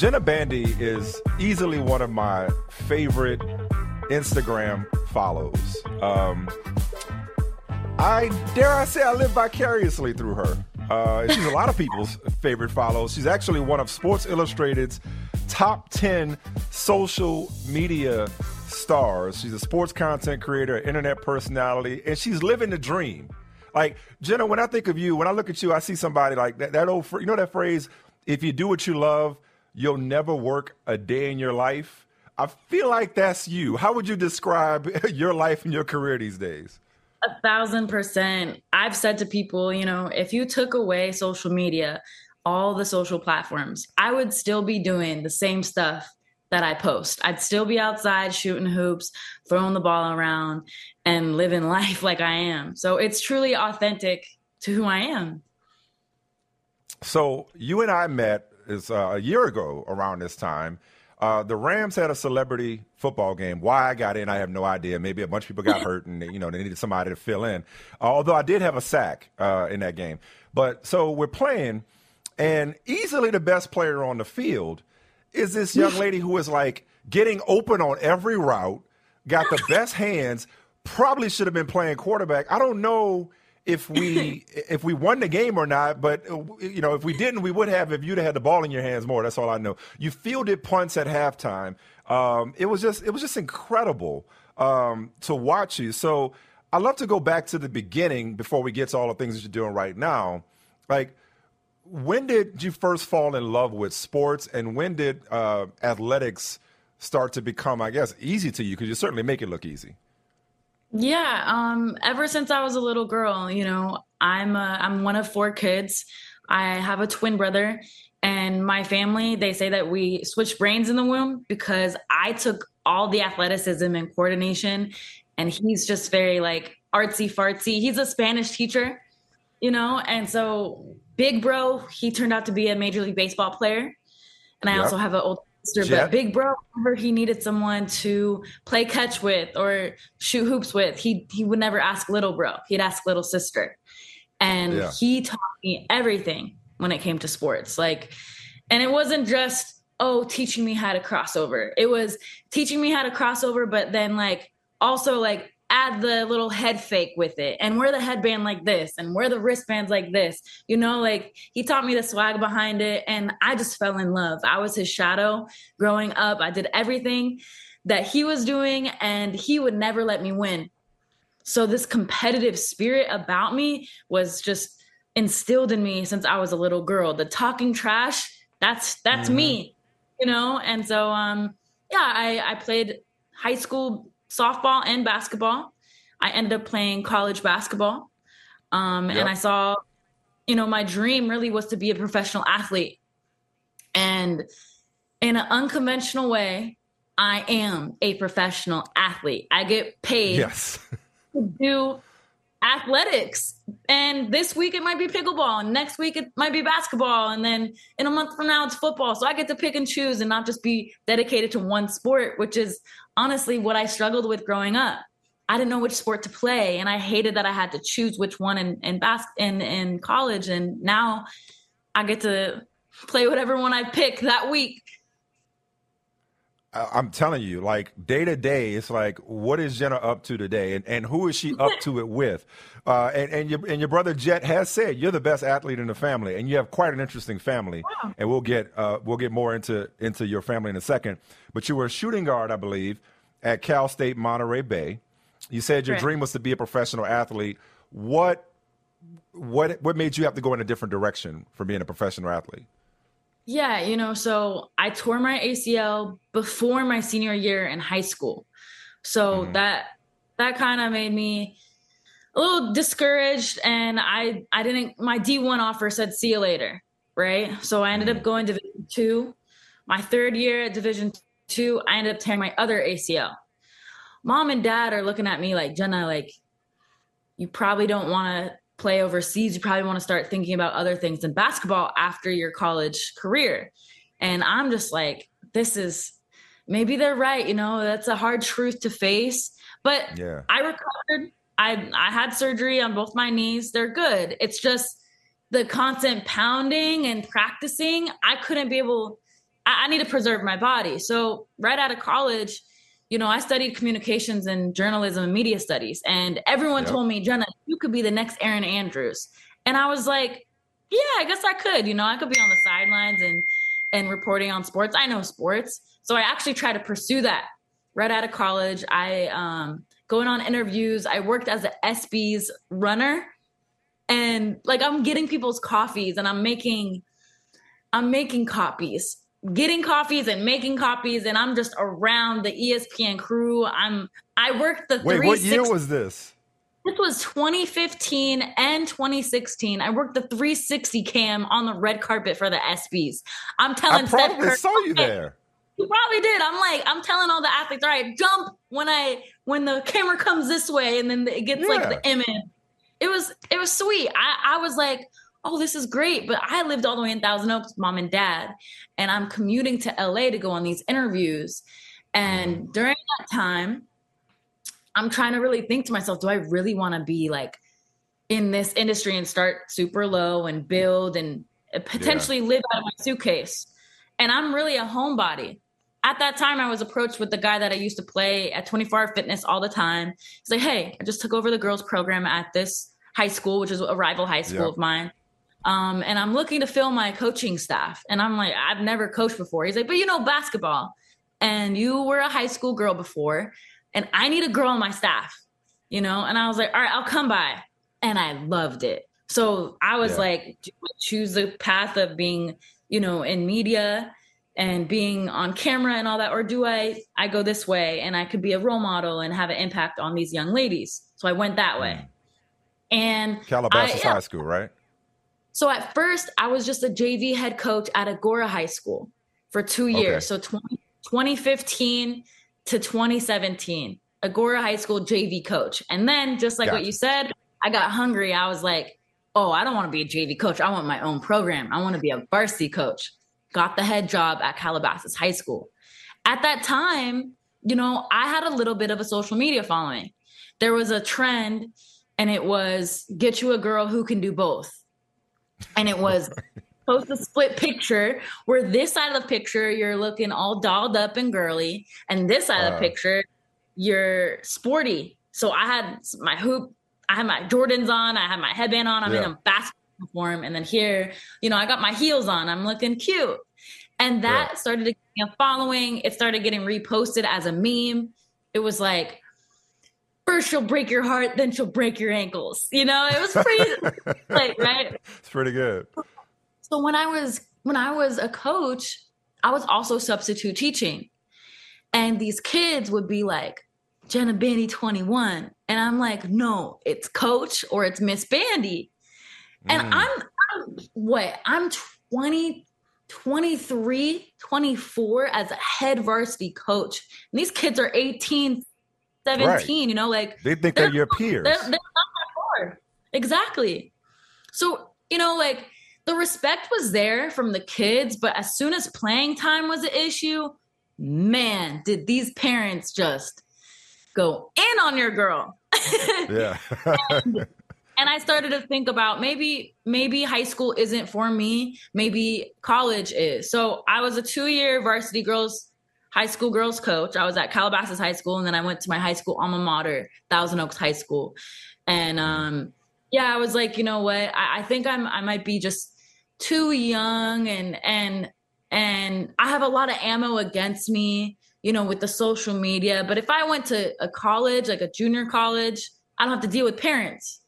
Jenna Bandy is easily one of my favorite Instagram follows. Um, I dare I say I live vicariously through her. Uh, she's a lot of people's favorite follows. She's actually one of Sports Illustrated's top 10 social media stars. She's a sports content creator, internet personality, and she's living the dream. Like Jenna, when I think of you, when I look at you, I see somebody like that. That old, you know, that phrase: "If you do what you love, you'll never work a day in your life." I feel like that's you. How would you describe your life and your career these days? A thousand percent. I've said to people, you know, if you took away social media, all the social platforms, I would still be doing the same stuff that I post. I'd still be outside shooting hoops, throwing the ball around, and living life like I am. So it's truly authentic to who I am. So you and I met is uh, a year ago around this time. Uh, the Rams had a celebrity football game. Why I got in, I have no idea. Maybe a bunch of people got hurt, and you know they needed somebody to fill in. Uh, although I did have a sack uh, in that game. But so we're playing, and easily the best player on the field is this young lady who is like getting open on every route, got the best hands. Probably should have been playing quarterback. I don't know if we if we won the game or not, but you know if we didn't, we would have if you'd have had the ball in your hands more. That's all I know. You fielded punts at halftime. Um, it was just it was just incredible um, to watch you. So I love to go back to the beginning before we get to all the things that you're doing right now. Like when did you first fall in love with sports, and when did uh, athletics start to become, I guess, easy to you? Because you certainly make it look easy. Yeah, um, ever since I was a little girl, you know, I'm a, I'm one of four kids. I have a twin brother, and my family they say that we switched brains in the womb because I took all the athleticism and coordination, and he's just very like artsy fartsy. He's a Spanish teacher, you know, and so big bro, he turned out to be a major league baseball player, and I yep. also have an older sister. Jet. But big bro, whenever he needed someone to play catch with or shoot hoops with, he he would never ask little bro. He'd ask little sister, and yeah. he taught me everything when it came to sports. Like, and it wasn't just oh teaching me how to crossover. It was teaching me how to crossover, but then like also like add the little head fake with it and wear the headband like this and wear the wristbands like this. You know, like he taught me the swag behind it and I just fell in love. I was his shadow growing up. I did everything that he was doing and he would never let me win. So this competitive spirit about me was just instilled in me since I was a little girl. The talking trash, that's that's mm-hmm. me. You know, and so um yeah, I I played high school softball and basketball. I ended up playing college basketball. Um, yep. And I saw, you know, my dream really was to be a professional athlete. And in an unconventional way, I am a professional athlete. I get paid yes. to do athletics. And this week it might be pickleball, and next week it might be basketball, and then in a month from now it's football. So I get to pick and choose and not just be dedicated to one sport, which is honestly what I struggled with growing up. I didn't know which sport to play, and I hated that I had to choose which one in in bas- in, in college. And now I get to play whatever one I pick that week. I'm telling you, like day to day, it's like, what is Jenna up to today, and, and who is she up to it with? Uh, and and your and your brother Jet has said you're the best athlete in the family, and you have quite an interesting family. Wow. And we'll get uh, we'll get more into into your family in a second. But you were a shooting guard, I believe, at Cal State Monterey Bay. You said your dream was to be a professional athlete. What what what made you have to go in a different direction from being a professional athlete? Yeah, you know, so I tore my ACL before my senior year in high school. So mm-hmm. that that kind of made me a little discouraged and I I didn't my D1 offer said see you later, right? So I ended mm-hmm. up going to Division 2. My third year at Division 2, I ended up tearing my other ACL. Mom and dad are looking at me like, "Jenna, like you probably don't want to play overseas, you probably want to start thinking about other things than basketball after your college career. And I'm just like, this is maybe they're right. You know, that's a hard truth to face. But yeah. I recovered. I I had surgery on both my knees. They're good. It's just the constant pounding and practicing. I couldn't be able. I, I need to preserve my body. So right out of college, you know, I studied communications and journalism and media studies, and everyone yep. told me, Jenna, you could be the next Erin Andrews. And I was like, yeah, I guess I could. You know, I could be on the sidelines and and reporting on sports. I know sports, so I actually tried to pursue that right out of college. I um, going on interviews. I worked as an ESPYS runner, and like I'm getting people's coffees, and I'm making I'm making copies getting coffees and making copies and I'm just around the ESPN crew. I'm I worked the Wait, what year was this? This was 2015 and 2016. I worked the 360 cam on the red carpet for the ESPYS. I'm telling I probably Steph saw you there. You probably did. I'm like, I'm telling all the athletes, all right, jump when I when the camera comes this way, and then it gets yeah. like the image. It was it was sweet. I, I was like, oh, this is great. But I lived all the way in Thousand Oaks, mom and dad, and I'm commuting to LA to go on these interviews. And mm-hmm. during that time, I'm trying to really think to myself, do I really want to be like in this industry and start super low and build and potentially yeah. live out of my suitcase? And I'm really a homebody. At that time, I was approached with the guy that I used to play at 24 Hour Fitness all the time. He's like, hey, I just took over the girls program at this high school, which is a rival high school yep. of mine. Um, and I'm looking to fill my coaching staff. And I'm like, I've never coached before. He's like, but you know basketball, and you were a high school girl before, and I need a girl on my staff, you know? And I was like, all right, I'll come by. And I loved it. So I was yeah. like, choose the path of being, you know, in media and being on camera and all that, or do I I go this way and I could be a role model and have an impact on these young ladies? So I went that way. Mm. And Calabasas I, yeah, High School, right? So at first, I was just a JV head coach at Agoura High School for two years. Okay. So 20, 2015 to 2017, Agoura High School JV coach. And then, just like gotcha. what you said, I got hungry. I was like, oh, I don't want to be a JV coach. I want my own program. I want to be a varsity coach. Got the head job at Calabasas High School. At that time, you know, I had a little bit of a social media following. There was a trend, and it was get you a girl who can do both and it was post a split picture where this side of the picture you're looking all dolled up and girly, and this side uh, of the picture you're sporty. So I had my hoop, I had my Jordans on, I had my headband on, I'm yeah. in a basketball form, and then here, you know, I got my heels on, I'm looking cute. And that yeah. started to get a following. It started getting reposted as a meme. It was like, first she'll break your heart, then she'll break your ankles. You know, it was pretty like right. It's pretty good. So when I was when I was a coach, I was also substitute teaching. And these kids would be like, Jenna Bandy 21. And I'm like, no, it's coach or it's Miss Bandy. And mm. I'm, I'm what? I'm 20, 23, 24 as a head varsity coach. And these kids are 18, 17, right. you know, like they think they're, they're your peers. They're, they're not that far. Exactly. So, you know, like the respect was there from the kids, but as soon as playing time was an issue, man, did these parents just go in on your girl. yeah. and, and I started to think about maybe maybe high school isn't for me, maybe college is. So I was a 2-year varsity girls high school girls coach. I was at Calabasas High School, and then I went to my high school alma mater, Thousand Oaks High School. And um, yeah, I was like, you know what? I, I think I'm I might be just too young, and and and I have a lot of ammo against me, you know, with the social media. But if I went to a college, like a junior college, I don't have to deal with parents.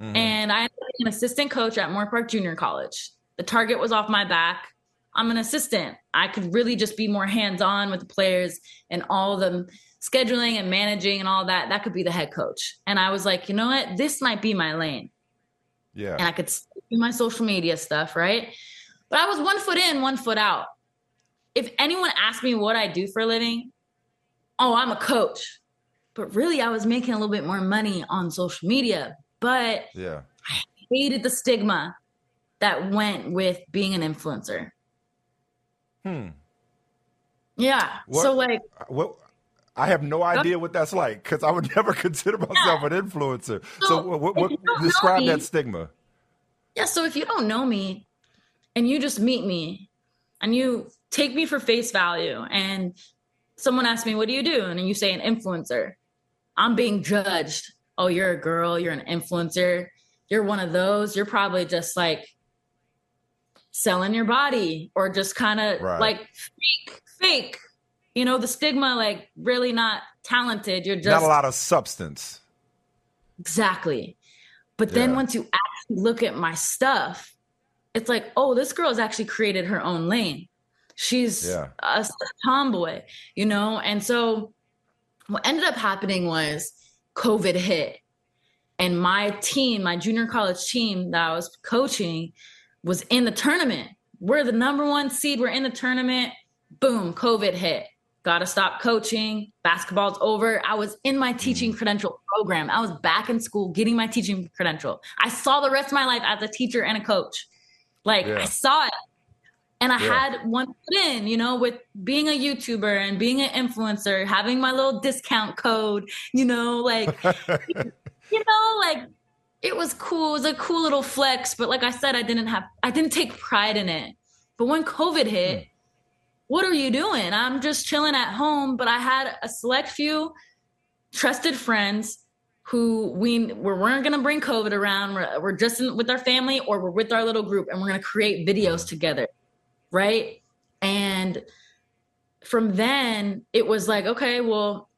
Mm-hmm. And I am an assistant coach at Moorpark Junior College. The target was off my back. I'm an assistant. I could really just be more hands on with the players and all the scheduling and managing and all that. That could be the head coach. And I was like, you know what? This might be my lane. Yeah. And I could do my social media stuff, right? But I was one foot in, one foot out. If anyone asked me what I do for a living, oh, I'm a coach. But really, I was making a little bit more money on social media. But yeah. I hated the stigma that went with being an influencer. Hmm. Yeah. What, so like well I have no idea what that's like because I would never consider myself yeah. an influencer. So, so what, what describe me, that stigma? Yeah, so if you don't know me and you just meet me and you take me for face value and someone asks me, What do you do? And you say an influencer, I'm being judged. Oh, you're a girl, you're an influencer, you're one of those. You're probably just like selling your body or just kind of right. like fake, fake. You know, the stigma, like really not talented. You're just not a lot of substance. Exactly. But then once you actually look at my stuff, it's like, oh, this girl has actually created her own lane. She's yeah. a tomboy, you know? And so what ended up happening was COVID hit. And my team, my junior college team that I was coaching, was in the tournament. We're the number one seed. We're in the tournament. Boom, COVID hit. Got to stop coaching. Basketball's over. I was in my teaching mm. credential program. I was back in school getting my teaching credential. I saw the rest of my life as a teacher and a coach. Like yeah. I saw it. And I yeah. had one put in, you know, with being a YouTuber and being an influencer, having my little discount code, you know, like, you know, like it was cool. It was a cool little flex, but like I said, I didn't have I didn't take pride in it. But when COVID hit, mm. what are you doing? I'm just chilling at home, but I had a select few trusted friends who we, we weren't going to bring COVID around. We're, we're just in, with our family or we're with our little group and we're going to create videos together. Right. And from then it was like, okay, well,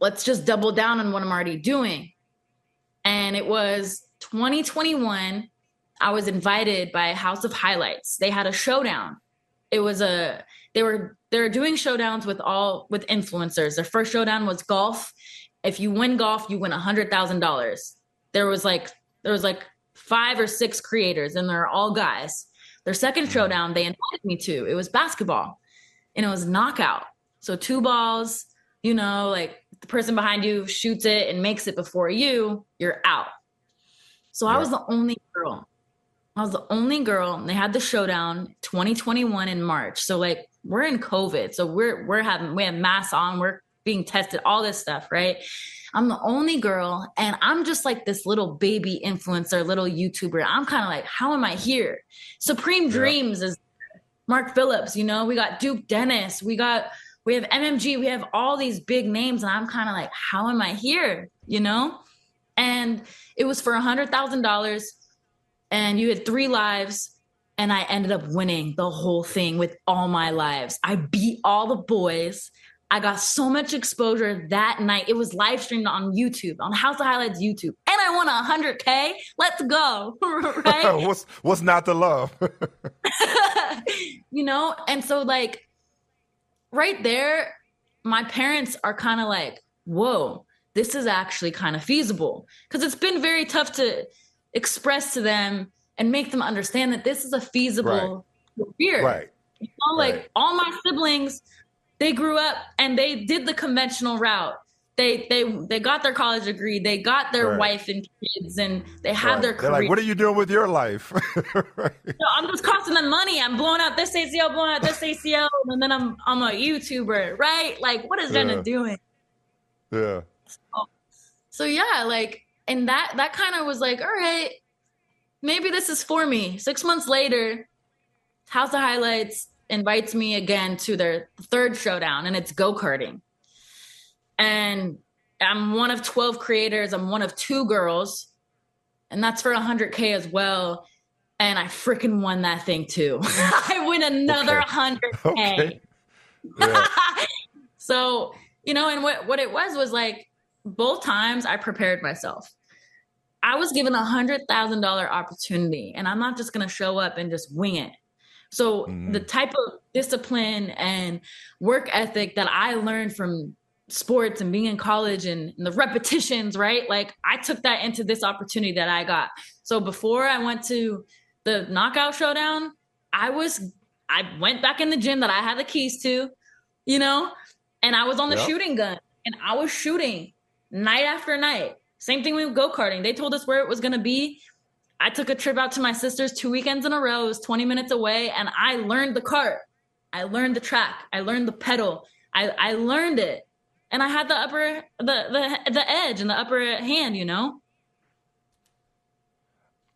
let's just double down on what I'm already doing and it was 2021. I was invited by House of Highlights. They had a showdown. It was a they were they were doing showdowns with all with influencers. Their first showdown was golf. If you win golf, you win a hundred thousand dollars. There was like there was like five or six creators, and they're all guys. Their second showdown they invited me to. It was basketball, and it was knockout. So two balls, you know, like the person behind you shoots it and makes it before you, you're out. So yeah. I was the only girl. I was the only girl. And they had the showdown 2021 in March. So like we're in COVID. So we're we're having we have masks on, we're being tested, all this stuff, right? I'm the only girl, and I'm just like this little baby influencer, little YouTuber. I'm kind of like, how am I here? Supreme Dreams is Mark Phillips, you know, we got Duke Dennis, we got we have MMG, we have all these big names, and I'm kind of like, how am I here? You know? And it was for a hundred thousand dollars, and you had three lives, and I ended up winning the whole thing with all my lives. I beat all the boys. I got so much exposure that night. It was live streamed on YouTube, on House of Highlights YouTube, and I won a hundred k. Let's go, right? what's what's not to love? you know, and so like right there, my parents are kind of like, whoa, this is actually kind of feasible. Because it's been very tough to express to them and make them understand that this is a feasible right. career. Right. You know, like right. all my siblings, they grew up and they did the conventional route they they they got their college degree, they got their right. wife and kids, and they have right. their career. They're like, what are you doing with your life? right. no, I'm just costing them money. I'm blowing out this ACL, blowing out this ACL, and then I'm I'm a YouTuber, right? Like, what is Jenna yeah. doing? Yeah. So, so yeah, like, and that that kind of was like, all right, maybe this is for me. Six months later, House of Highlights invites me again to their third showdown, and it's go karting. And I'm one of 12 creators. I'm one of two girls, and that's for 100K as well. And I freaking won that thing too. I win another okay. 100K. Okay. Yeah. so, you know, and what, what it was was like both times I prepared myself. I was given a hundred thousand dollar opportunity, and I'm not just gonna show up and just wing it. So mm-hmm. the type of discipline and work ethic that I learned from sports and being in college and, and, the repetitions, right? Like I took that into this opportunity that I got. So before I went to the knockout showdown, I was I went back in the gym that I had the keys to, you know, and I was on the yep. shooting gun and I was shooting night after night. Same thing with go karting. They told us where it was going to be. I took a trip out to my sister's two weekends in a row. It was 20 minutes away, and I learned the cart. I learned the track. I learned the pedal. I, I learned it, and I had the upper the the the edge and the upper hand. You know.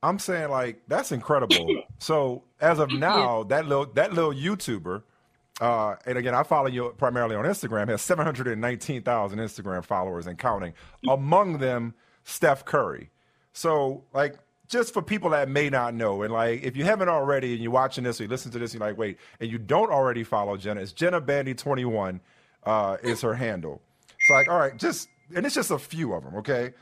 I'm saying like that's incredible. so as of now, that little that little YouTuber uh, and again, I follow you primarily on Instagram. Has 719,000 Instagram followers and counting. Among them, Steph Curry. So, like, just for people that may not know, and like, if you haven't already, and you're watching this or you listen to this, you're like, wait, and you don't already follow Jenna, it's Jenna Bandy 21 uh, is her handle. It's like, all right, just and it's just a few of them. Okay,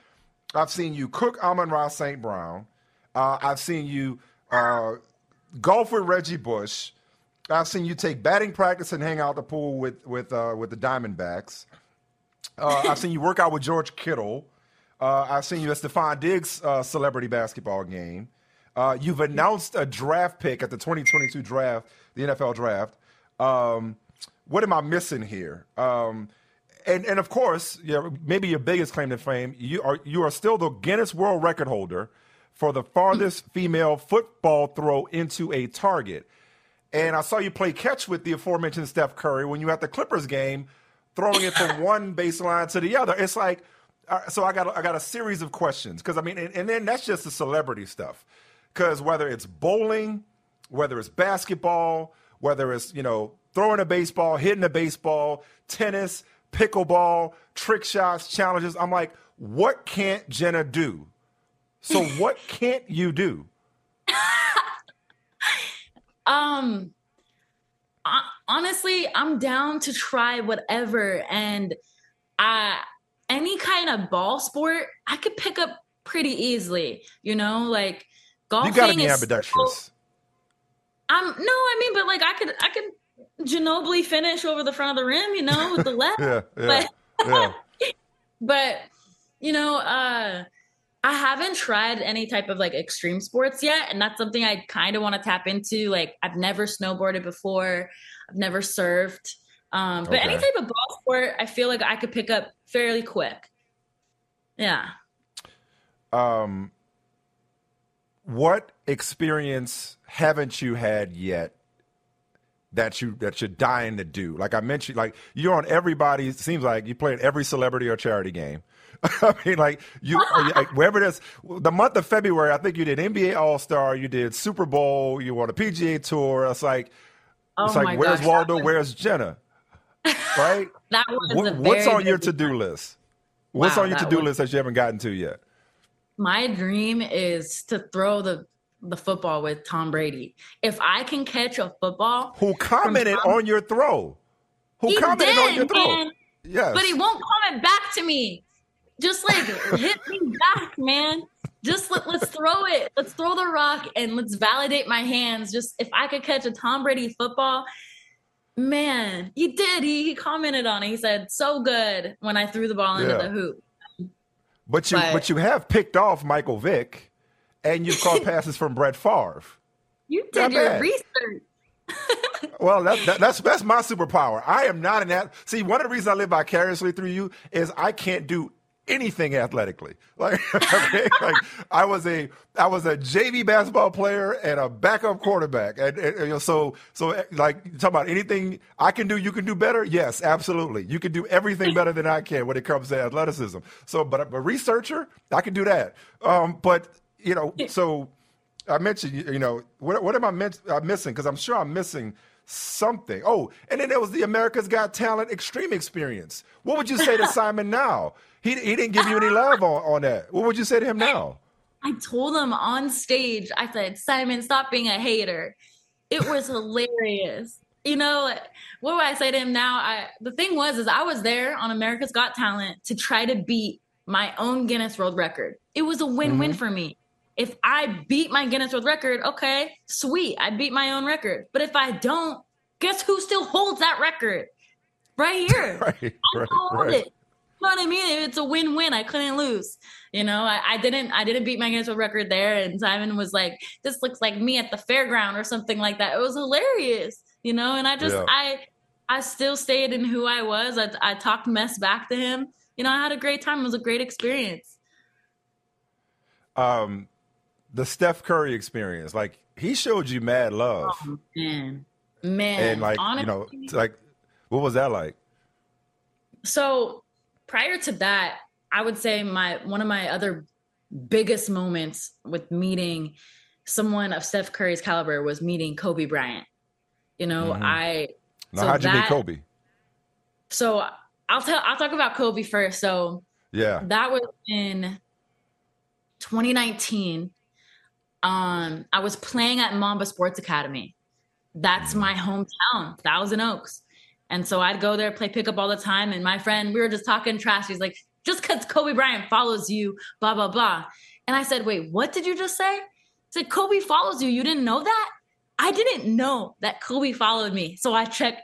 I've seen you cook Amon-Ra St. Brown. Uh, I've seen you uh, golf with Reggie Bush. I've seen you take batting practice and hang out the pool with with uh, with the Diamondbacks. Uh, I've seen you work out with George Kittle. Uh, I've seen you at Stefon Diggs' uh, celebrity basketball game. You've announced a draft pick at the 2022 draft, the NFL draft. Um, what am I missing here? Um, and and of course, yeah, maybe your biggest claim to fame, you are you are still the Guinness World Record holder for the farthest female football throw into a target. And I saw you play catch with the aforementioned Steph Curry when you at the Clippers game, throwing it from one baseline to the other. It's like, uh, so I got I got a series of questions because I mean, and, and, then that's just the celebrity stuff. Because whether it's bowling, whether it's basketball, whether it's you know throwing a baseball, hitting a baseball, tennis, pickleball, trick shots, challenges, I'm like, what can't Jenna do? So what can't you do? Um, honestly, I'm down to try whatever, and I any kind of ball sport I could pick up pretty easily. You know, like golfing. You gotta be ambidextrous. So, um, no, I mean, but like I could, I could Ginobili finish over the front of the rim, you know, with the left. yeah, yeah, but, yeah. but you know, uh, I haven't tried any type of like extreme sports yet. And that's something I kind of want to tap into. Like, I've never snowboarded before, I've never surfed. Um, but okay. any type of ball sport, I feel like I could pick up fairly quick. Yeah. Um, what experience haven't you had yet that you that you're dying to do? Like I mentioned, like you're on everybody. Seems like you play at every celebrity or charity game. I mean, like you, like, wherever it is, the month of February, I think you did NBA All Star, you did Super Bowl, you won a PGA Tour. It's like, oh it's like, where's gosh, Waldo? Was... Where's Jenna? Right? that was what, what's on your to do list? What's wow, on your to do was... list that you haven't gotten to yet? My dream is to throw the the football with Tom Brady. If I can catch a football, who commented Tom... on your throw? Who commented did, on your throw? Man. Yes. But he won't comment back to me. Just like hit me back, man. Just let, let's throw it. Let's throw the rock and let's validate my hands. Just if I could catch a Tom Brady football, man, he did. He, he commented on it. He said, "So good" when I threw the ball into yeah. the hoop. But you, but, but you have picked off Michael Vick, and you've caught passes from Brett Favre. You did not your bad. research. well, that, that, that's that's my superpower. I am not an athlete. See, one of the reasons I live vicariously through you is I can't do anything athletically. Like, okay, like I was a I was a JV basketball player and a backup quarterback, and, and, and so so like talk about anything I can do, you can do better. Yes, absolutely, you can do everything better than I can when it comes to athleticism. So, but a researcher, I can do that. Um, but you know, so I mentioned, you know, what what am I, meant, I'm missing? Because I'm sure I'm missing something. Oh, and then there was the America's Got Talent Extreme Experience. What would you say to Simon now? He, he didn't give you any love on, on that. What would you say to him now? I told him on stage, I said, Simon, stop being a hater. It was hilarious. You know, what would I say to him now? I the thing was is I was there on America's Got Talent to try to beat my own Guinness World Record. It was a win-win mm-hmm. for me. If I beat my Guinness World Record, okay, sweet, I beat my own record. But if I don't, guess who still holds that record? Right here. right, I right, hold right. it. You know what I mean? It's a win-win. I couldn't lose. You know, I, I, didn't I didn't beat my Guinness World Record there. And Simon was like, this looks like me at the fairground or something like that. It was hilarious, you know, and I just yeah. I I still stayed in who I was. I, I talked mess back to him. You know, I had a great time. It was a great experience. Um, the Steph Curry experience, like he showed you mad love. Oh, man, man, and like honestly, you know, like what was that like? So prior to that, I would say my one of my other biggest moments with meeting someone of Steph Curry's caliber was meeting Kobe Bryant. You know, mm-hmm. I. Now, so how'd you meet Kobe? So I'll tell. I'll talk about Kobe first. So yeah, that was in 2019 um, I was playing at Mamba Sports Academy. That's my hometown, Thousand Oaks. And so I'd go there, play pickup all the time. And my friend, we were just talking trash. He's like, just because Kobe Bryant follows you, blah, blah, blah. And I said, wait, what did you just say? I said, Kobe follows you. You didn't know that? I didn't know that Kobe followed me. So I checked,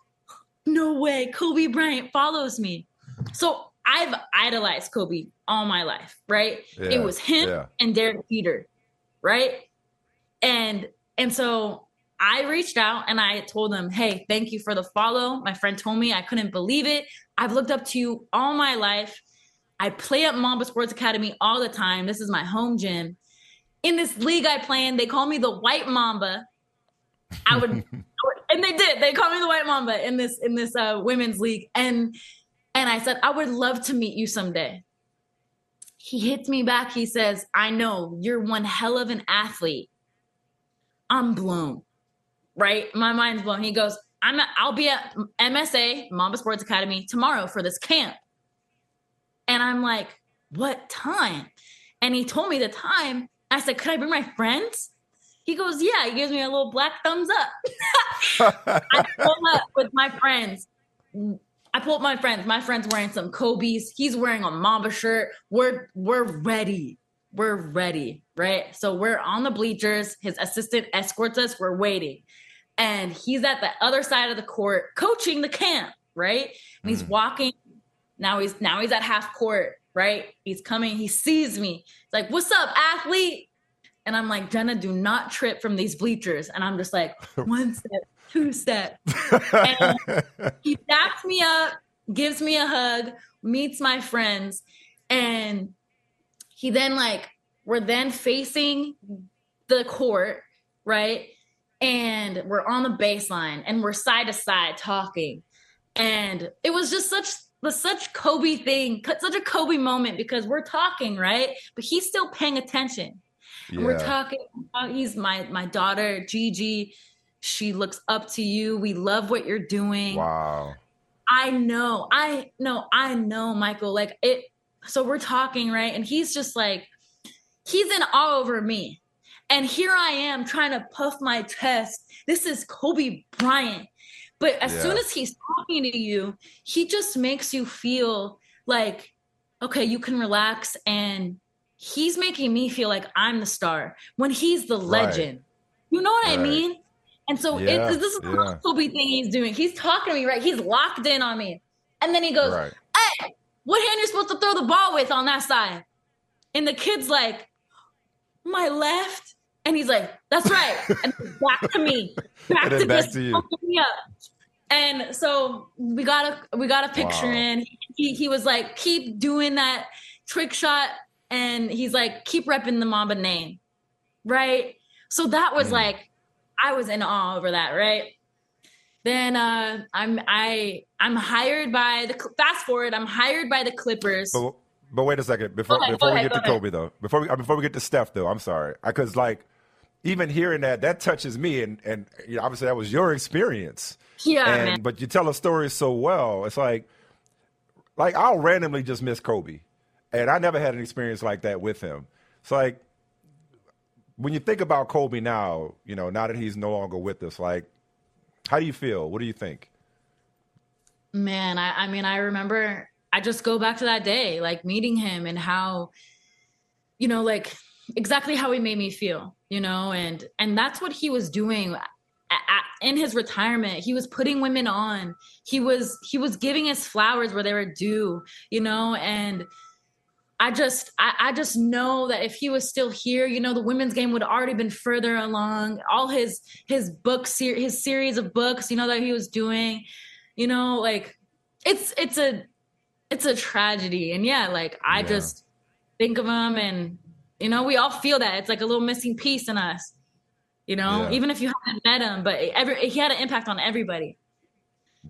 no way, Kobe Bryant follows me. So I've idolized Kobe all my life, right? Yeah, it was him yeah. and Derek Jeter right? And and so I reached out and I told them, "Hey, thank you for the follow." My friend told me I couldn't believe it. I've looked up to you all my life. I play at Mamba Sports Academy all the time. This is my home gym. In this league I play in, they call me the White Mamba. I would, and they did. They called me the White Mamba in this in this uh, women's league, and and I said I would love to meet you someday he hits me back. He says, I know you're one hell of an athlete. I'm blown, right? My mind's blown. He goes, I'm I'll be at MSA, Mamba Sports Academy, tomorrow for this camp. And I'm like, what time? And he told me the time. I said, could I bring my friends? He goes, yeah. He gives me a little black thumbs up. I pull up with my friends. I pulled my friends. My friend's wearing some Kobe's. He's wearing a Mamba shirt. We're we're ready. We're ready, right? So we're on the bleachers. His assistant escorts us. We're waiting, and he's at the other side of the court coaching the camp, right? And he's mm. walking. Now he's now he's at half court, right? He's coming. He sees me. He's like, "What's up, athlete?" And I'm like, Jenna, do not trip from these bleachers. And I'm just like, one step, step. And he backs me up, gives me a hug, meets my friends, and he then like we're then facing the court, right? And we're on the baseline and we're side to side talking. And it was just such the such Kobe thing, such a Kobe moment because we're talking, right? But he's still paying attention. Yeah. we're talking. Uh, he's my my daughter, Gigi. She looks up to you. We love what you're doing. Wow. I know. I know. I know, Michael. Like it. So we're talking, right? And he's just like, he's in awe over me. And here I am trying to puff my chest. This is Kobe Bryant. But as yeah. soon as he's talking to you, he just makes you feel like, okay, you can relax. And he's making me feel like I'm the star when he's the legend. Right. You know what right. I mean? And so yeah, it, this is the yeah. Kobe thing he's doing. He's talking to me, right? He's locked in on me. And then he goes, right. Hey, what hand you supposed to throw the ball with on that side? And the kid's like, My left. And he's like, That's right. and back to me. Back to back to you. Me up. And so we got a we got a picture wow. in. He he was like, keep doing that trick shot. And he's like, keep repping the Mamba name. Right. So that was mm. like I was in awe over that, right? Then uh, I'm I I'm hired by the fast forward. I'm hired by the Clippers. But, but wait a second before ahead, before we ahead, get to ahead. Kobe though. Before we before we get to Steph though, I'm sorry because like even hearing that, that touches me. And, and you know, obviously, that was your experience. Yeah, and, man. But you tell a story so well. It's like, like I'll randomly just miss Kobe, and I never had an experience like that with him. It's like when you think about Kobe now, you know, now that he's no longer with us, like, how do you feel? What do you think? Man, I, I mean, I remember I just go back to that day, like meeting him and how, you know, like exactly how he made me feel, you know, and and that's what he was doing in his retirement. He was putting women on. He was he was giving us flowers where they were due, you know, and I just I, I just know that if he was still here, you know, the women's game would already been further along. All his his books, his series of books, you know, that he was doing, you know, like it's it's a it's a tragedy. And yeah, like I Yeah. just think of him and you know, we all feel that. It's like a little missing piece in us. You know, Yeah. even if you haven't met him, but every he had an impact on everybody.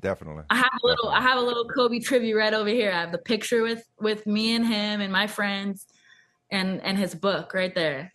Definitely. I have a little I have a little Kobe tribute right over here. I have the picture with with me and him and my friends and and his book right there.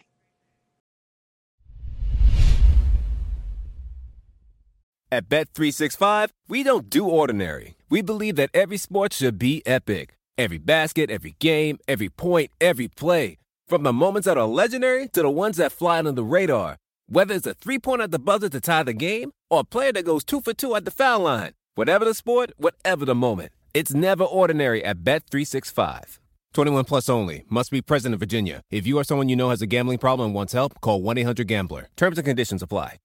At Bet365, we don't do ordinary. We believe that every sport should be epic. Every basket, every game, every point, every play. From the moments that are legendary to the ones that fly under the radar. Whether it's a three pointer at the buzzer to tie the game or a player that goes two for two at the foul line. Whatever the sport, whatever the moment. It's never ordinary at Bet365. 21 plus only. Must be present in Virginia. If you or someone you know has a gambling problem and wants help, call 1 800 Gambler. Terms and conditions apply.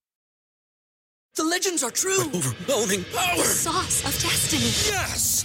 The legends are true. Overwhelming power! Sauce of destiny. Yes!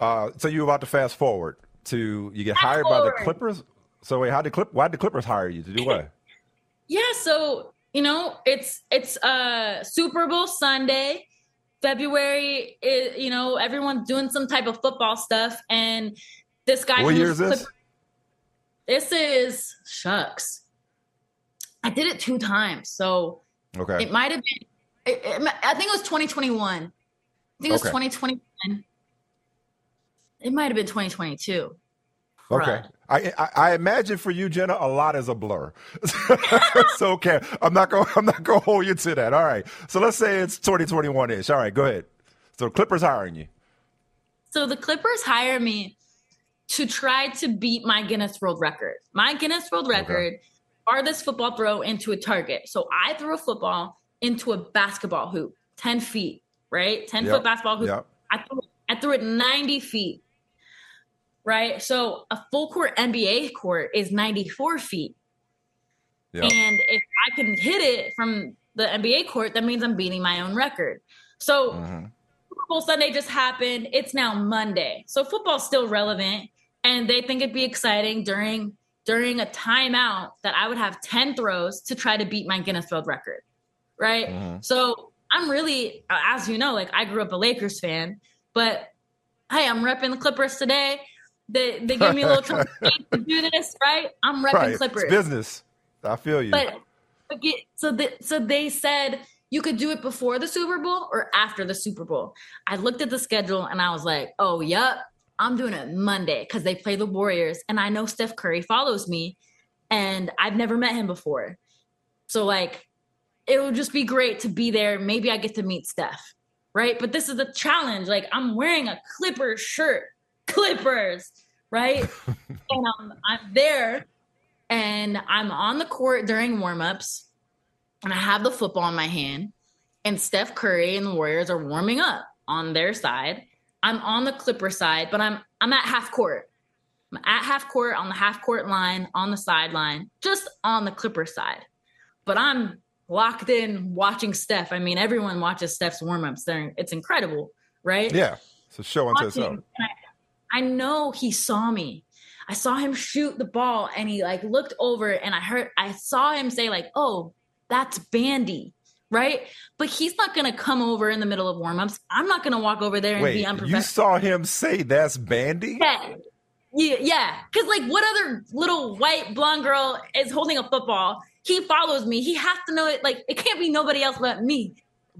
Uh, so you were about to fast forward to you get hired by the. Clippers. So wait, how did Clip? Why did the Clippers hire you to do what? Yeah, so you know, it's it's uh Super Bowl Sunday. February is, you know, everyone's doing some type of football stuff and this guy what year is this? Clipper- this is shucks. I did it two times, so Okay. it might have been. It, it, I think it was 2021. I think it was Okay. 2021. It might have been 2022. Okay. Right. I, I I imagine for you, Jenna, a lot is a blur. so okay, I'm not going. I'm not going to hold you to that. All right. So let's say it's 2021 ish. All right, go ahead. So Clippers hiring you. So the Clippers hire me to try to beat my Guinness World Record. My Guinness World Record, farthest football throw into a target. So I threw a football into a basketball hoop, 10 feet, right? 10 Yep. foot basketball hoop. Yep. I, threw, I threw it 90 feet, right? So a full court NBA court is 94 feet. Yeah. And if I can hit it from the NBA court, that means I'm beating my own record. So Mhm. Super Bowl Sunday just happened. It's now Monday. So football's still relevant. And they think it'd be exciting during during a timeout that I would have 10 throws to try to beat my Guinness World Record. Right. Mhm. So I'm really, as you know, like I grew up a Lakers fan, but hey, I'm repping the Clippers today. They they give me a little to do this, right? I'm repping Right. Clippers. It's business. I feel you. But, but get, so the, so they said you could do it before the Super Bowl or after the Super Bowl. I looked at the schedule and I was like, oh, yep, I'm doing it Monday because they play the Warriors and I know Steph Curry follows me and I've never met him before. So like it would just be great to be there. Maybe I get to meet Steph, right? But this is a challenge. Like I'm wearing a Clippers shirt, Clippers, right? and I'm, I'm there and I'm on the court during warmups. and I have the football in my hand, and Steph Curry and the Warriors are warming up on their side. I'm on the Clipper side, but I'm I'm at half court. I'm at half court on the half court line on the sideline, just on the Clipper side. But I'm locked in watching Steph. I mean, everyone watches Steph's warm-ups. They're, it's incredible, right? Yeah. It's a show unto itself. I, know he saw me. I saw him shoot the ball and he like looked over and I heard I saw him say like, "Oh, that's Bandy." Right? But he's not going to come over in the middle of warm-ups. I'm not going to walk over there and Wait, be unprofessional. you saw him say that's Bandy? Yeah. Yeah, yeah. Cause like what other little white blonde girl is holding a football? He follows me. He has to know it. Like it can't be nobody else but me.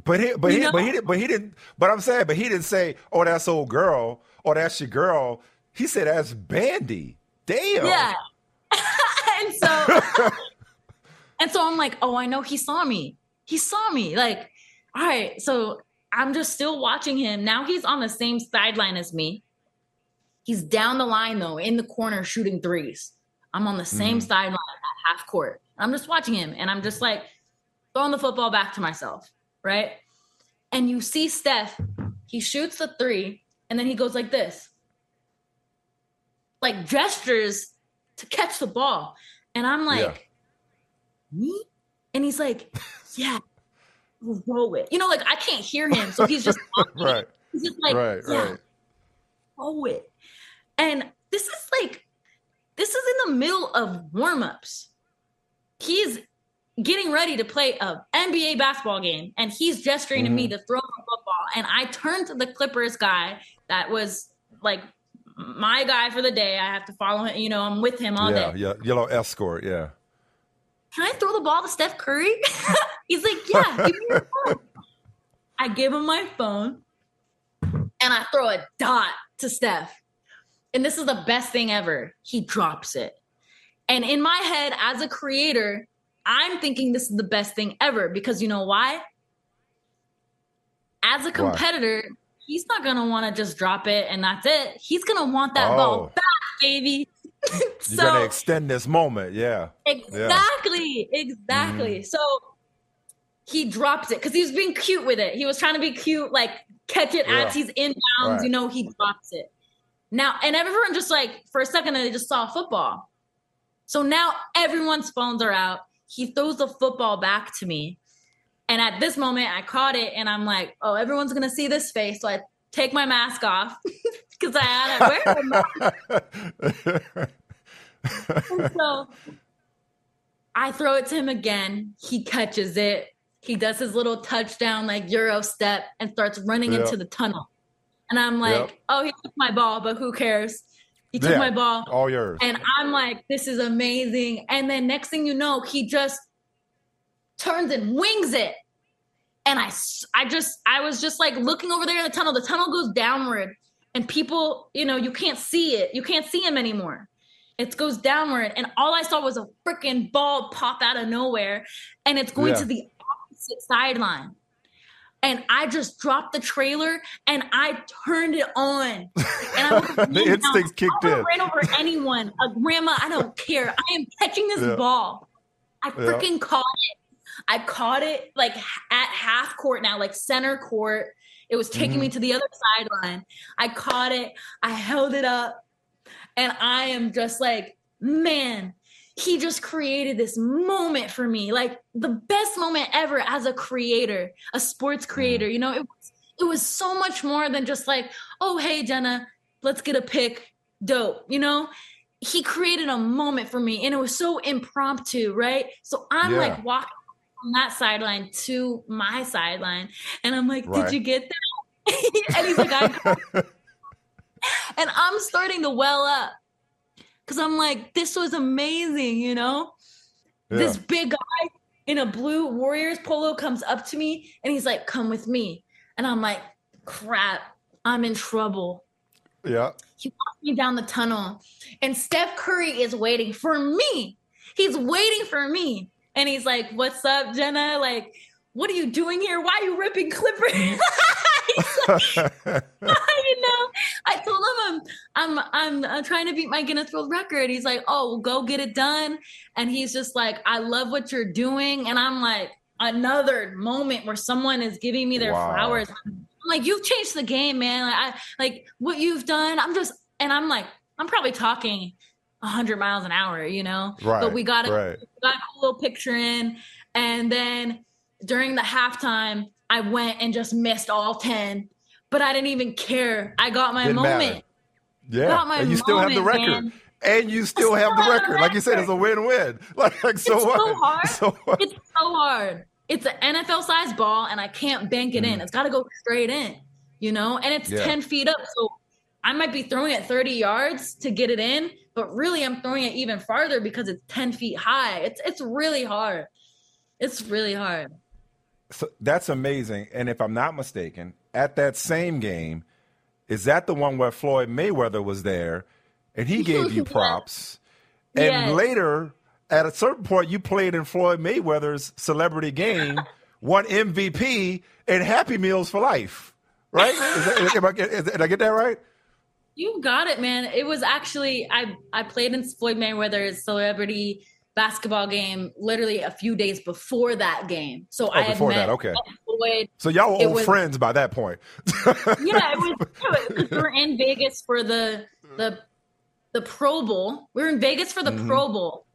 But he, but You he, know? but he, didn't, but he didn't. But I'm saying, but he didn't say, "Oh, that's old girl," or "That's your girl." He said, "That's Bandy." Damn. Yeah. and so and so I'm like, oh, I know he saw me. He saw me. Like, all right. So I'm just still watching him. Now he's on the same sideline as me. He's down the line though, in the corner shooting threes. I'm on the same mm-hmm. sideline at half court. I'm just watching him and I'm just like throwing the football back to myself, right? And you see Steph, he shoots the three and then he goes like this like gestures to catch the ball. And I'm like, me? And he's like, yeah, roll it. You know, like I can't hear him. So he's just, Right. he's just like, right. yeah, Right. roll it. And this is like, this is in the middle of warm-ups. He's getting ready to play a NBA basketball game and he's gesturing to me mm-hmm. to throw the football. And I turned to the Clippers guy that was like my guy for the day. I have to follow him, you know, I'm with him all Yeah. day. Yeah. Yellow escort. Yeah. Can I throw the ball to Steph Curry? He's like, Yeah, give me your phone. I give him my phone and I throw a dot to Steph. And this is the best thing ever. He drops it. And in my head, as a creator, I'm thinking this is the best thing ever because you know why? As a competitor, he's not gonna want to just drop it and that's it. He's gonna want that Oh. ball back, baby. You're so gonna extend this moment. Yeah. exactly, exactly. Mm-hmm. So he drops it because he was being cute with it. He was trying to be cute, like catch it Yeah. as he's inbounds. Right. You know, he drops it. Now, and everyone just like for a second they just saw football. So now everyone's phones are out. He throws the football back to me. And at this moment, I caught it and I'm like, oh, everyone's gonna see this face. So I take my mask off because I had to wear a mask. So I throw it to him again. He catches it. He does his little touchdown, like Euro step, and starts running Yeah. into the tunnel. And I'm like, Yep. oh, he took my ball, but who cares? He took Yeah. my ball. All yours. And I'm like, this is amazing. And then next thing you know, he just turns and wings it. And I, I just, I was just like looking over there in the tunnel. The tunnel goes downward, and people, you know, you can't see it. You can't see him anymore. It goes downward, and all I saw was a freaking ball pop out of nowhere, and it's going Yeah. to the opposite sideline. And I just dropped the trailer and I turned it on. And I The instincts kicked in. ran over anyone, a grandma. I don't care. I am catching this Yeah. ball. I Yeah. freaking caught it. I caught it like at half court now, like center court. It was taking Mm-hmm. me to the other sideline. I caught it. I held it up, and I am just like, man, he just created this moment for me, like the best moment ever as a creator, a sports creator. You know, it was it was so much more than just like, oh hey Jenna, let's get a pic, dope. You know, he created a moment for me, and it was so impromptu, right? So I'm Yeah. like walking from that sideline to my sideline, and I'm like, Right. did you get that? and he's like, I got And I'm starting to well up because I'm like, this was amazing, you know? This big guy in a blue Warriors polo comes up to me and he's like, come with me. And I'm like, crap, I'm in trouble. Yeah. He walks me down the tunnel and Steph Curry is waiting for me. He's waiting for me. And he's like, what's up, Jenna? Like, what are you doing here? Why are you ripping Clippers? Like, you know, I told him I'm, I'm I'm I'm trying to beat my Guinness World Record. He's like, oh, well, go get it done. And he's just like, I love what you're doing. And I'm like, another moment where someone is giving me their Wow. flowers. I'm like, you've changed the game, man. Like, I like what you've done. I'm just, and I'm like, I'm probably talking hundred miles an hour, you know. Right, But we got a, right. we got a little picture in, and then during the halftime, I went and just missed all ten. But I didn't even care. I got my Didn't moment. matter. Yeah, Got my and you still have the record. man. And you still have the have the record. Like you said, it's a win-win. Like, like so it's what? so hard. So? It's so hard. It's an NFL sized ball, and I can't bank it in. It's got to go straight in, you know. And it's Mm-hmm. Yeah. ten feet up, so I might be throwing it thirty yards to get it in, but really I'm throwing it even farther because it's ten feet high. It's it's really hard. It's really hard. So that's amazing. And if I'm not mistaken, at that same game, is that the one where Floyd Mayweather was there and he gave you props? And Yes. later, at a certain point, you played in Floyd Mayweather's celebrity game, won MVP, and Happy Meals for life. Right? Is that, am I, did I get that right? You got it, man. It was actually I I played in Floyd Mayweather's celebrity basketball game literally a few days before that game. So I had Oh, before met that, okay. Floyd So y'all were old was- friends by that point. yeah, it was we were in Vegas for the the the Pro Bowl. We were in Vegas for the Pro Bowl,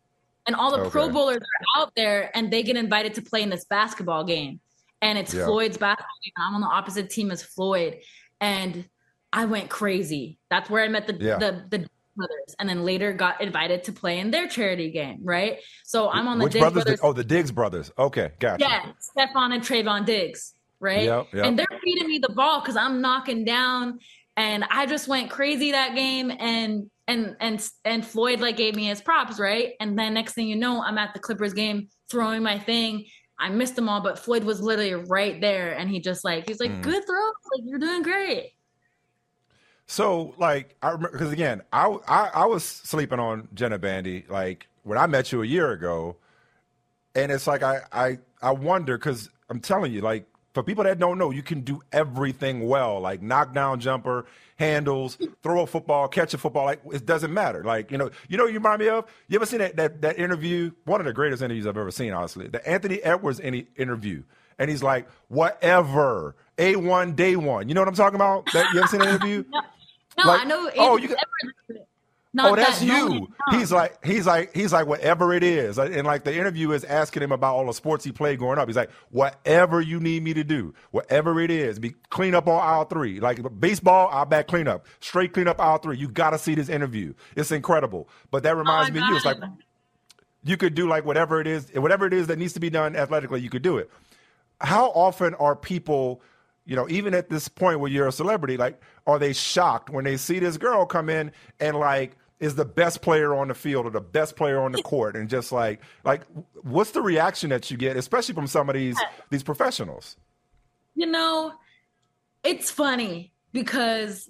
and all the Pro Mm-hmm. Bowlers are out there, and they get invited to play in this basketball game. And it's Yeah. Floyd's basketball game. I'm on the opposite team as Floyd, and I went crazy. That's where I met the Yeah. the the brothers, and then later got invited to play in their charity game. Right, so I'm on the Which Diggs brothers? brothers. Did, oh, the Diggs brothers. Okay, gotcha. Yeah, Stefon and Trevon Diggs, right? Yep, yep. And they're feeding me the ball because I'm knocking down, and I just went crazy that game, and and and and Floyd like gave me his props, right? And then next thing you know, I'm at the Clippers game throwing my thing. I missed them all, but Floyd was literally right there, and he just like he's like, Mm. "Good throw, like you're doing great." So, like, I remember because again, I, I I was sleeping on Jenna Bandy like when I met you a year ago, and it's like I I I wonder because I'm telling you, like, for people that don't know, you can do everything well, like knockdown jumper, handles, throw a football, catch a football, like it doesn't matter. Like, you know, you know, you remind me of. You ever seen that that that interview? One of the greatest interviews I've ever seen, honestly, the Anthony Edwards any interview, and he's like, whatever, a one day one. You know what I'm talking about? That you ever seen that interview? No, Like, I know. oh, you not oh, that's that you. moment in time. He's like, he's like, he's like, whatever it is. And like the interview is asking him about all the sports he played growing up. He's like, whatever you need me to do, whatever it is, be clean up on aisle three. Like baseball, I'll back clean up. Straight clean up aisle three. You got to see this interview. It's incredible. But that oh, reminds Oh me of you. It's like, you could do like whatever it is, whatever it is that needs to be done athletically, you could do it. How often are people, you know, even at this point where you're a celebrity, like, are they shocked when they see this girl come in and like is the best player on the field or the best player on the court? And just like like what's the reaction that you get, especially from some of these these professionals? you know it's funny because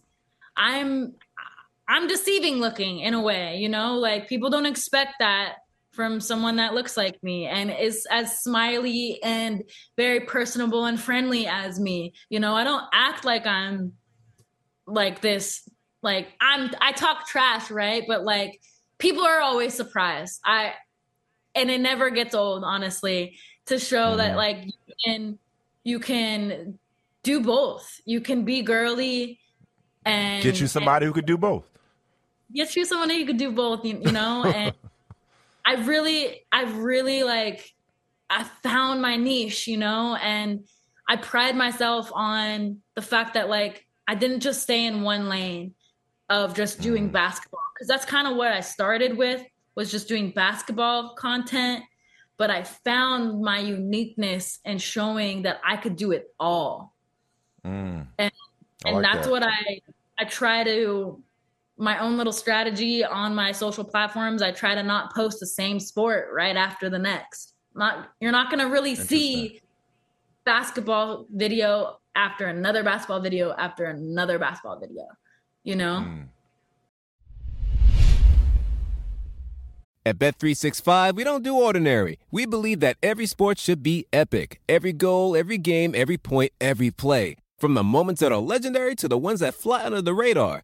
i'm i'm deceiving looking in a way you know? Like people don't expect that from someone that looks like me and is as smiley and very personable and friendly as me. You know i don't act like i'm like this like i'm i talk trash right? But like people are always surprised. I and it never gets old honestly to show that mm-hmm. like you can you can do both. You can be girly and Get you somebody who could do both. get you someone who could do both you, you know? And i really i really like i found my niche you know and i pride myself on the fact that like i didn't just stay in one lane of just doing basketball because that's kind of what i started with was just doing basketball content but i found my uniqueness and showing that i could do it all Mm. and and like that's that. what i i try to my own little strategy on my social platforms i try to not post the same sport right after the next not you're not going to really see basketball video after another basketball video after another basketball video you know Mm. At Bet365, we don't do ordinary. We believe that every sport should be epic. Every goal, every game, every point, every play. From the moments that are legendary to the ones that fly under the radar.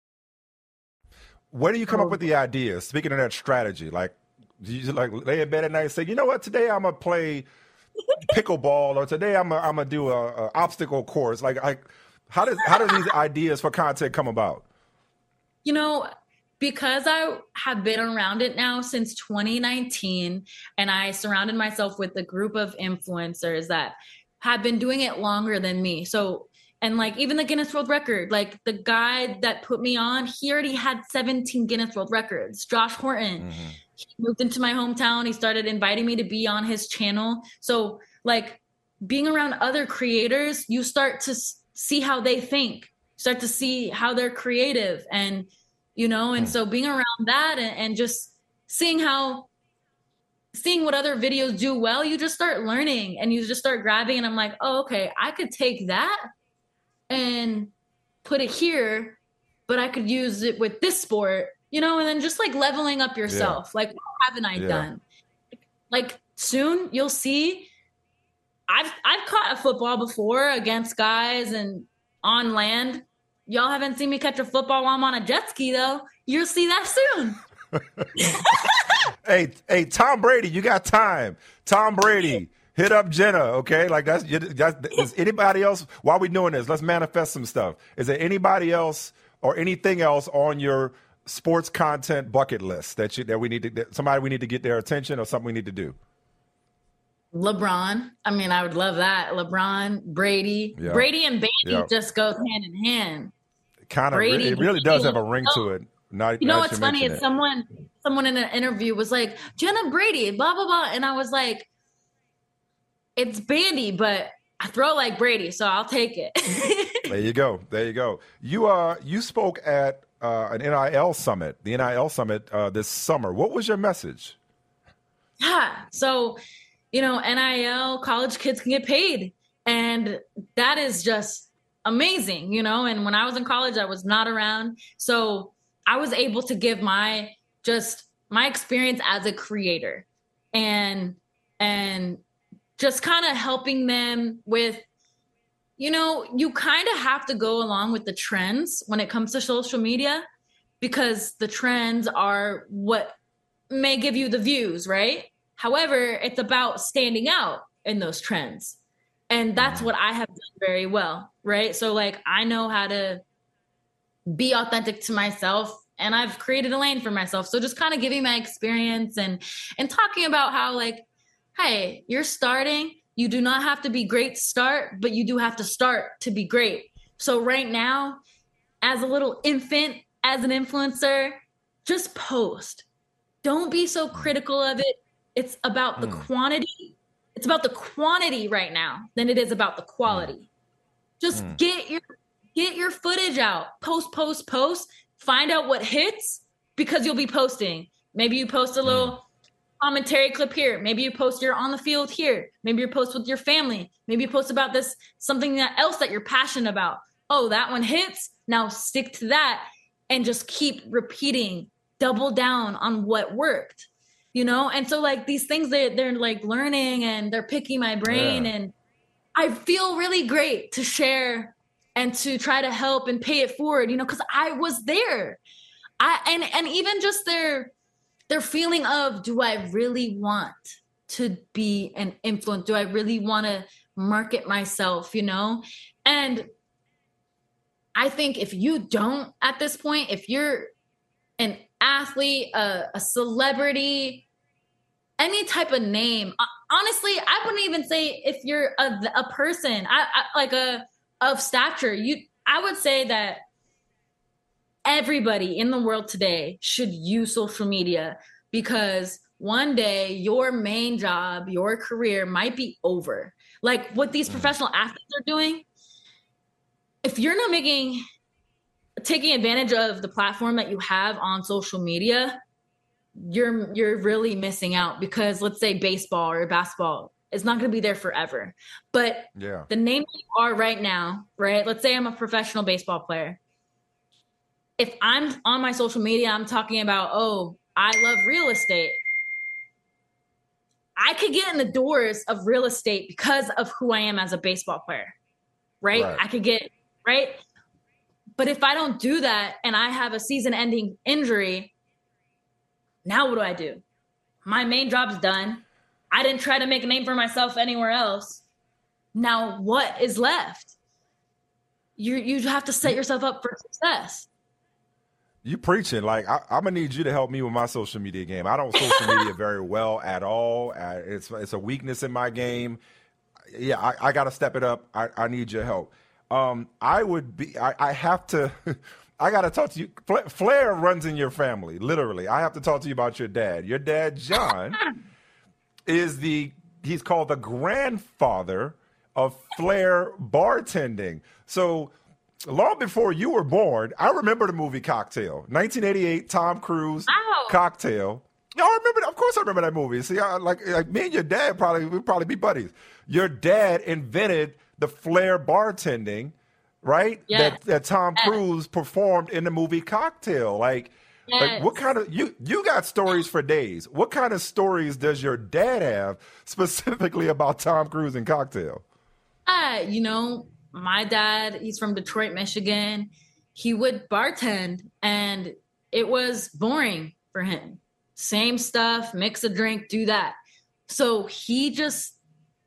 Where do you come up with the um, ideas? Speaking of that strategy, like do you just like lay in bed at night and say, you know what, today I'm gonna play pickleball, or today I'm gonna, I'm gonna do a, a obstacle course. Like, I, how does how do these ideas for content come about? you know because i have been around it now since 2019 and i surrounded myself with a group of influencers that have been doing it longer than me so and like even the guinness world record like the guy that put me on he already had 17 guinness world records. Josh horton. Mm-hmm. He moved into my hometown. He started inviting me to be on his channel. So like being around other creators you start to see how they think. Start to see how they're creative and you know and hmm. so being around that and, and just seeing how seeing what other videos do well you just start learning and you just start grabbing and i'm like oh okay. I could take that and put it here but i could use it with this sport you know and then just like leveling up yourself. Like what haven't i Yeah. done? Like soon you'll see i've i've caught a football before against guys and on land. Y'all haven't seen me catch a football while i'm on a jet ski though. You'll see that soon. Hey, hey, Tom Brady, you got time. Tom Brady, hit up Jenna, okay? Like that's, that's is anybody else? While we doing this, let's manifest some stuff. Is there anybody else or anything else on your sports content bucket list that you that we need to that somebody we need to get their attention or something we need to do? lebron i mean i would love that lebron brady Yeah. brady and baby Yeah. just goes hand in hand Kind of, Brady, it really does have a ring to oh, it. Not, You know what's funny mention is it. someone someone in an interview was like Jenna Brady, blah blah blah, and I was like, it's Bandy, but I throw like Brady, so I'll take it. There you go. There you go. You uh you spoke at uh, an NIL summit, the NIL summit uh, this summer. What was your message? yeah. So, you know, NIL college kids can get paid, and that is just amazing, you know. And when I was in college, I was not around, so I was able to give my just my experience as a creator, and and just kind of helping them with you know you kind of have to go along with the trends when it comes to social media because the trends are what may give you the views right? However it's about standing out in those trends. And that's mm-hmm. what i have done very well right? So like i know how to be authentic to myself and i've created a lane for myself. So just kind of giving my experience and and talking about how like hey, you're starting. You do not have to be great to start, but you do have to start to be great. So, right now, as a little infant, as an influencer, just post. Don't be so hmm. critical of it. It's about the hmm. quantity. It's about the quantity right now than it is about the hmm. quality. Just get your get your footage out. Post, post, post. Find out what hits because you'll be posting. Maybe you post a little commentary clip here. Maybe you post your on the field here. Maybe you post with your family. Maybe you post about this something that else that you're passionate about. Oh, that one hits. Now stick to that and just keep repeating. Double down on what worked. You know? And so like these things they they're like learning and they're picking my brain Yeah. and I feel really great to share and to try to help and pay it forward, you know, cuz I was there. I and and even just their their feeling of do I really want to be an influence? Do I really want to market myself, you know? And I think if you don't at this point, if you're an athlete, a, a celebrity, any type of name, honestly, I wouldn't even say if you're a, a person, I, I like a of stature, you I would say that everybody in the world today should use social media because one day your main job, your career might be over. Like what these mm. professional athletes are doing, if you're not making taking advantage of the platform that you have on social media, you're you're really missing out because let's say baseball or basketball is not going to be there forever. But yeah. the name you are right now, right? Let's say I'm a professional baseball player. If I'm on my social media, I'm talking about, oh, I love real estate. I could get in the doors of real estate because of who I am as a baseball player, right? right. I could get, right? But if I don't do that and I have a season ending injury, now what do I do? My main job's done. I didn't try to make a name for myself anywhere else. Now what is left? You you have to set yourself up for success. You preaching like I, am gonna need you to help me with my social media game. I don't social media very well at all. it's it's a weakness in my game. Yeah, I, I got to step it up. I, I need your help. Um, I would be. I, I have to. I got to talk to you. Flair runs in your family, literally. I have to talk to you about your dad. Your dad, John, is the he's called the grandfather of Flair bartending. So long before you were born, I remember the movie Cocktail, 1988, Tom Cruise, oh. Cocktail. Yeah, I remember. Of course, I remember that movie. See, I, like like me and your dad probably would probably be buddies. Your dad invented the Flair bartending right? Yes. That that Tom Cruise performed in the movie Cocktail. Like, yes. like what kind of you you got stories for days. What kind of stories does your dad have specifically about Tom Cruise and Cocktail? Uh, you know, my dad, he's from Detroit, Michigan. He would bartend and it was boring for him. Same stuff, mix a drink, do that. So he just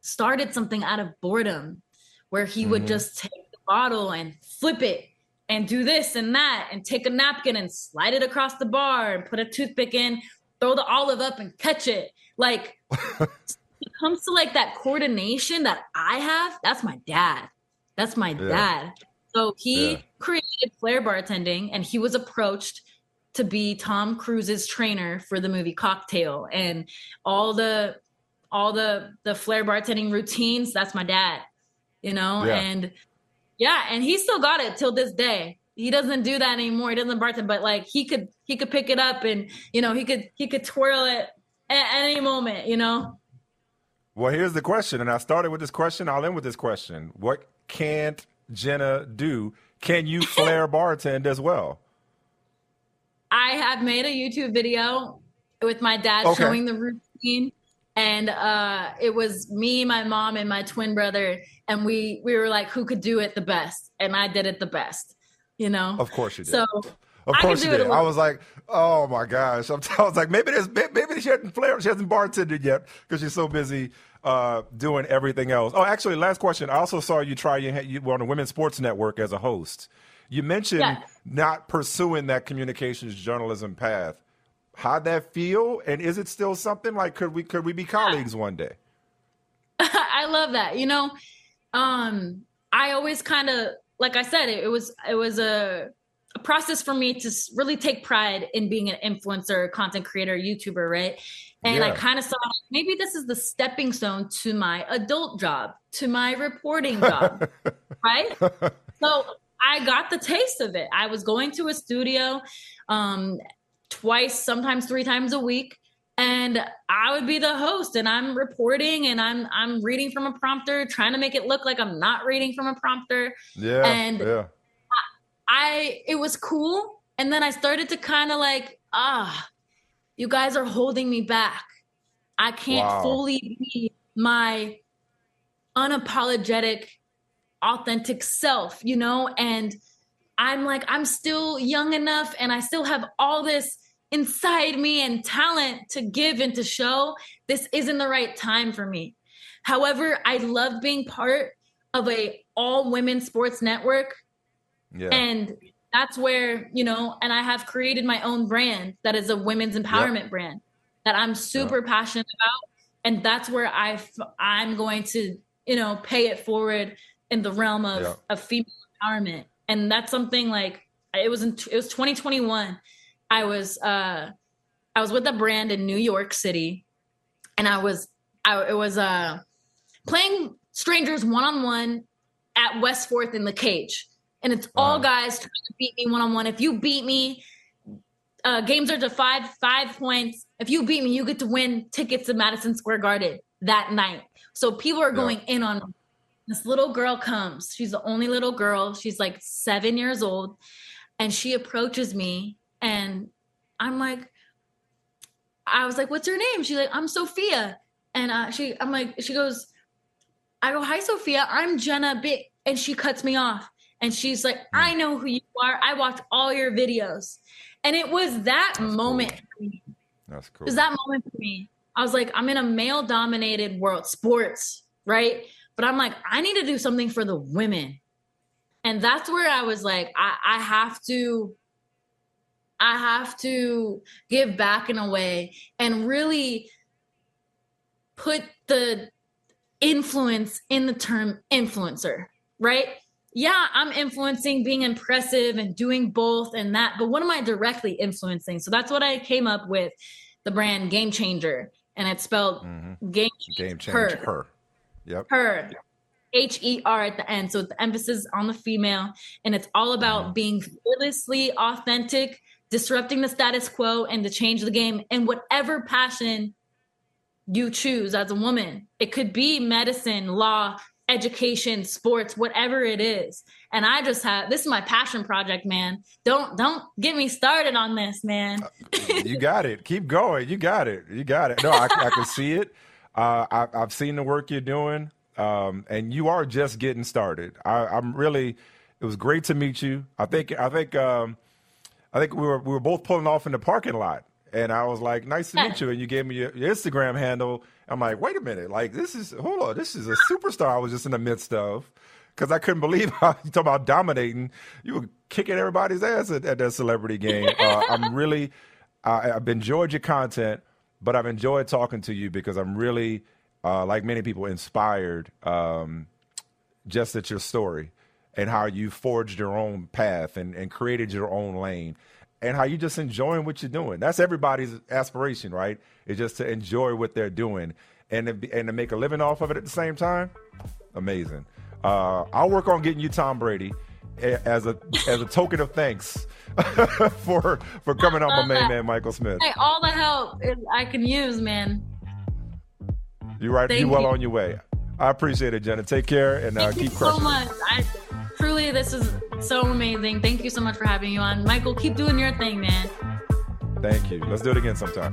started something out of boredom where he mm-hmm. would just take the bottle and flip it and do this and that and take a napkin and slide it across the bar and put a toothpick in, throw the olive up and catch it. Like it comes to like that coordination that I have, that's my dad. That's my yeah. dad. So he yeah. created Flair bartending and he was approached to be Tom Cruise's trainer for the movie Cocktail and all the all the the Flair bartending routines, that's my dad. You know, yeah. and yeah, and he still got it till this day. He doesn't do that anymore. He doesn't bartend, but like he could he could pick it up and you know he could he could twirl it at any moment. You know. Well, here's the question, and I started with this question. I'll end with this question: What can't Jenna do? Can you flare bartend as well? I have made a YouTube video with my dad okay. showing the routine and uh, it was me, my mom, and my twin brother, and we we were like, who could do it the best? And I did it the best, you know. Of course you did. So of course you did. I was like, oh my gosh. I was like, maybe there's maybe she hasn't flared, she hasn't bartended yet because she's so busy uh, doing everything else. Oh, actually, last question. I also saw you try you, you were on the Women's Sports Network as a host. You mentioned not pursuing that communications journalism path how'd that feel? And is it still something like could we could we be colleagues one day? I love that. You know, um, I always kind of like I said, it, it was it was a, a, process for me to really take pride in being an influencer, content creator, YouTuber, right? And yeah. I kind of saw maybe this is the stepping stone to my adult job, to my reporting job, right? So I got the taste of it. I was going to a studio. Um, twice, sometimes three times a week. And I would be the host and I'm reporting and I'm I'm reading from a prompter, trying to make it look like I'm not reading from a prompter. Yeah. And yeah. I, it was cool. And then I started to kind of like, ah, you guys are holding me back. I can't wow. fully be my unapologetic, authentic self, you know? And I'm like, I'm still young enough and I still have all this inside me and talent to give and to show, this isn't the right time for me. However, I love being part of a all women sports network. Yeah. And that's where, you know, and I have created my own brand that is a women's empowerment yep. brand that I'm super yep. passionate about. And that's where I I'm going to, you know, pay it forward in the realm of, yep. of female empowerment. And that's something like it was in it was 2021 i was uh i was with a brand in new york city and i was i it was uh playing strangers one-on-one at west fourth in the cage and it's wow. all guys trying to beat me one-on-one if you beat me uh games are to five five points if you beat me you get to win tickets to madison square garden that night so people are going yeah. in on this little girl comes she's the only little girl she's like seven years old and she approaches me and I'm like, I was like, what's her name? She's like, I'm Sophia. And uh, she, I'm like, she goes, I go, hi, Sophia. I'm Jenna Big. And she cuts me off. And she's like, I hmm. know who you are. I watched all your videos. And it was that That's moment cool. That's cool. It was that moment for me. I was like, I'm in a male dominated world, sports, right? But I'm like, I need to do something for the women and that's where i was like I, I have to i have to give back in a way and really put the influence in the term influencer right yeah i'm influencing being impressive and doing both and that but what am i directly influencing so that's what i came up with the brand game changer and it's spelled mm-hmm. game, game changer her. her. Yep. Her. H E R at the end. So the emphasis on the female. And it's all about mm-hmm. being fearlessly authentic, disrupting the status quo, and to change the game in whatever passion you choose as a woman. It could be medicine, law, education, sports, whatever it is. And I just have this is my passion project, man. Don't don't get me started on this, man. Uh, you got it. Keep going. You got it. You got it. No, I, I can see it. Uh, I, I've seen the work you're doing um, and you are just getting started. I, am really. It was great to meet you. I think. I think. Um, I think we were we were both pulling off in the parking lot, and I was like, "Nice to meet you." And you gave me your, your Instagram handle. I'm like, "Wait a minute! Like this is hold on. This is a superstar I was just in the midst of." Because I couldn't believe how you talk about dominating. You were kicking everybody's ass at, at that celebrity game. Uh, I'm really, I, I've enjoyed your content, but I've enjoyed talking to you because I'm really uh, like many people, inspired um, just at your story and how you forged your own path and, and created your own lane and how you just enjoying what you're doing. That's everybody's aspiration, right? Is just to enjoy what they're doing and to, and to make a living off of it at the same time. Amazing. Uh, I'll work on getting you Tom Brady as a as a token of thanks for for coming on my main man Michael Smith. Hey, all the help I can use, man. You're right. Thank you well you. on your way. I appreciate it, Jenna. Take care and uh, keep crushing. so much. I, truly, this is so amazing. Thank you so much for having you on, Michael. Keep doing your thing, man. Thank you. Let's do it again sometime.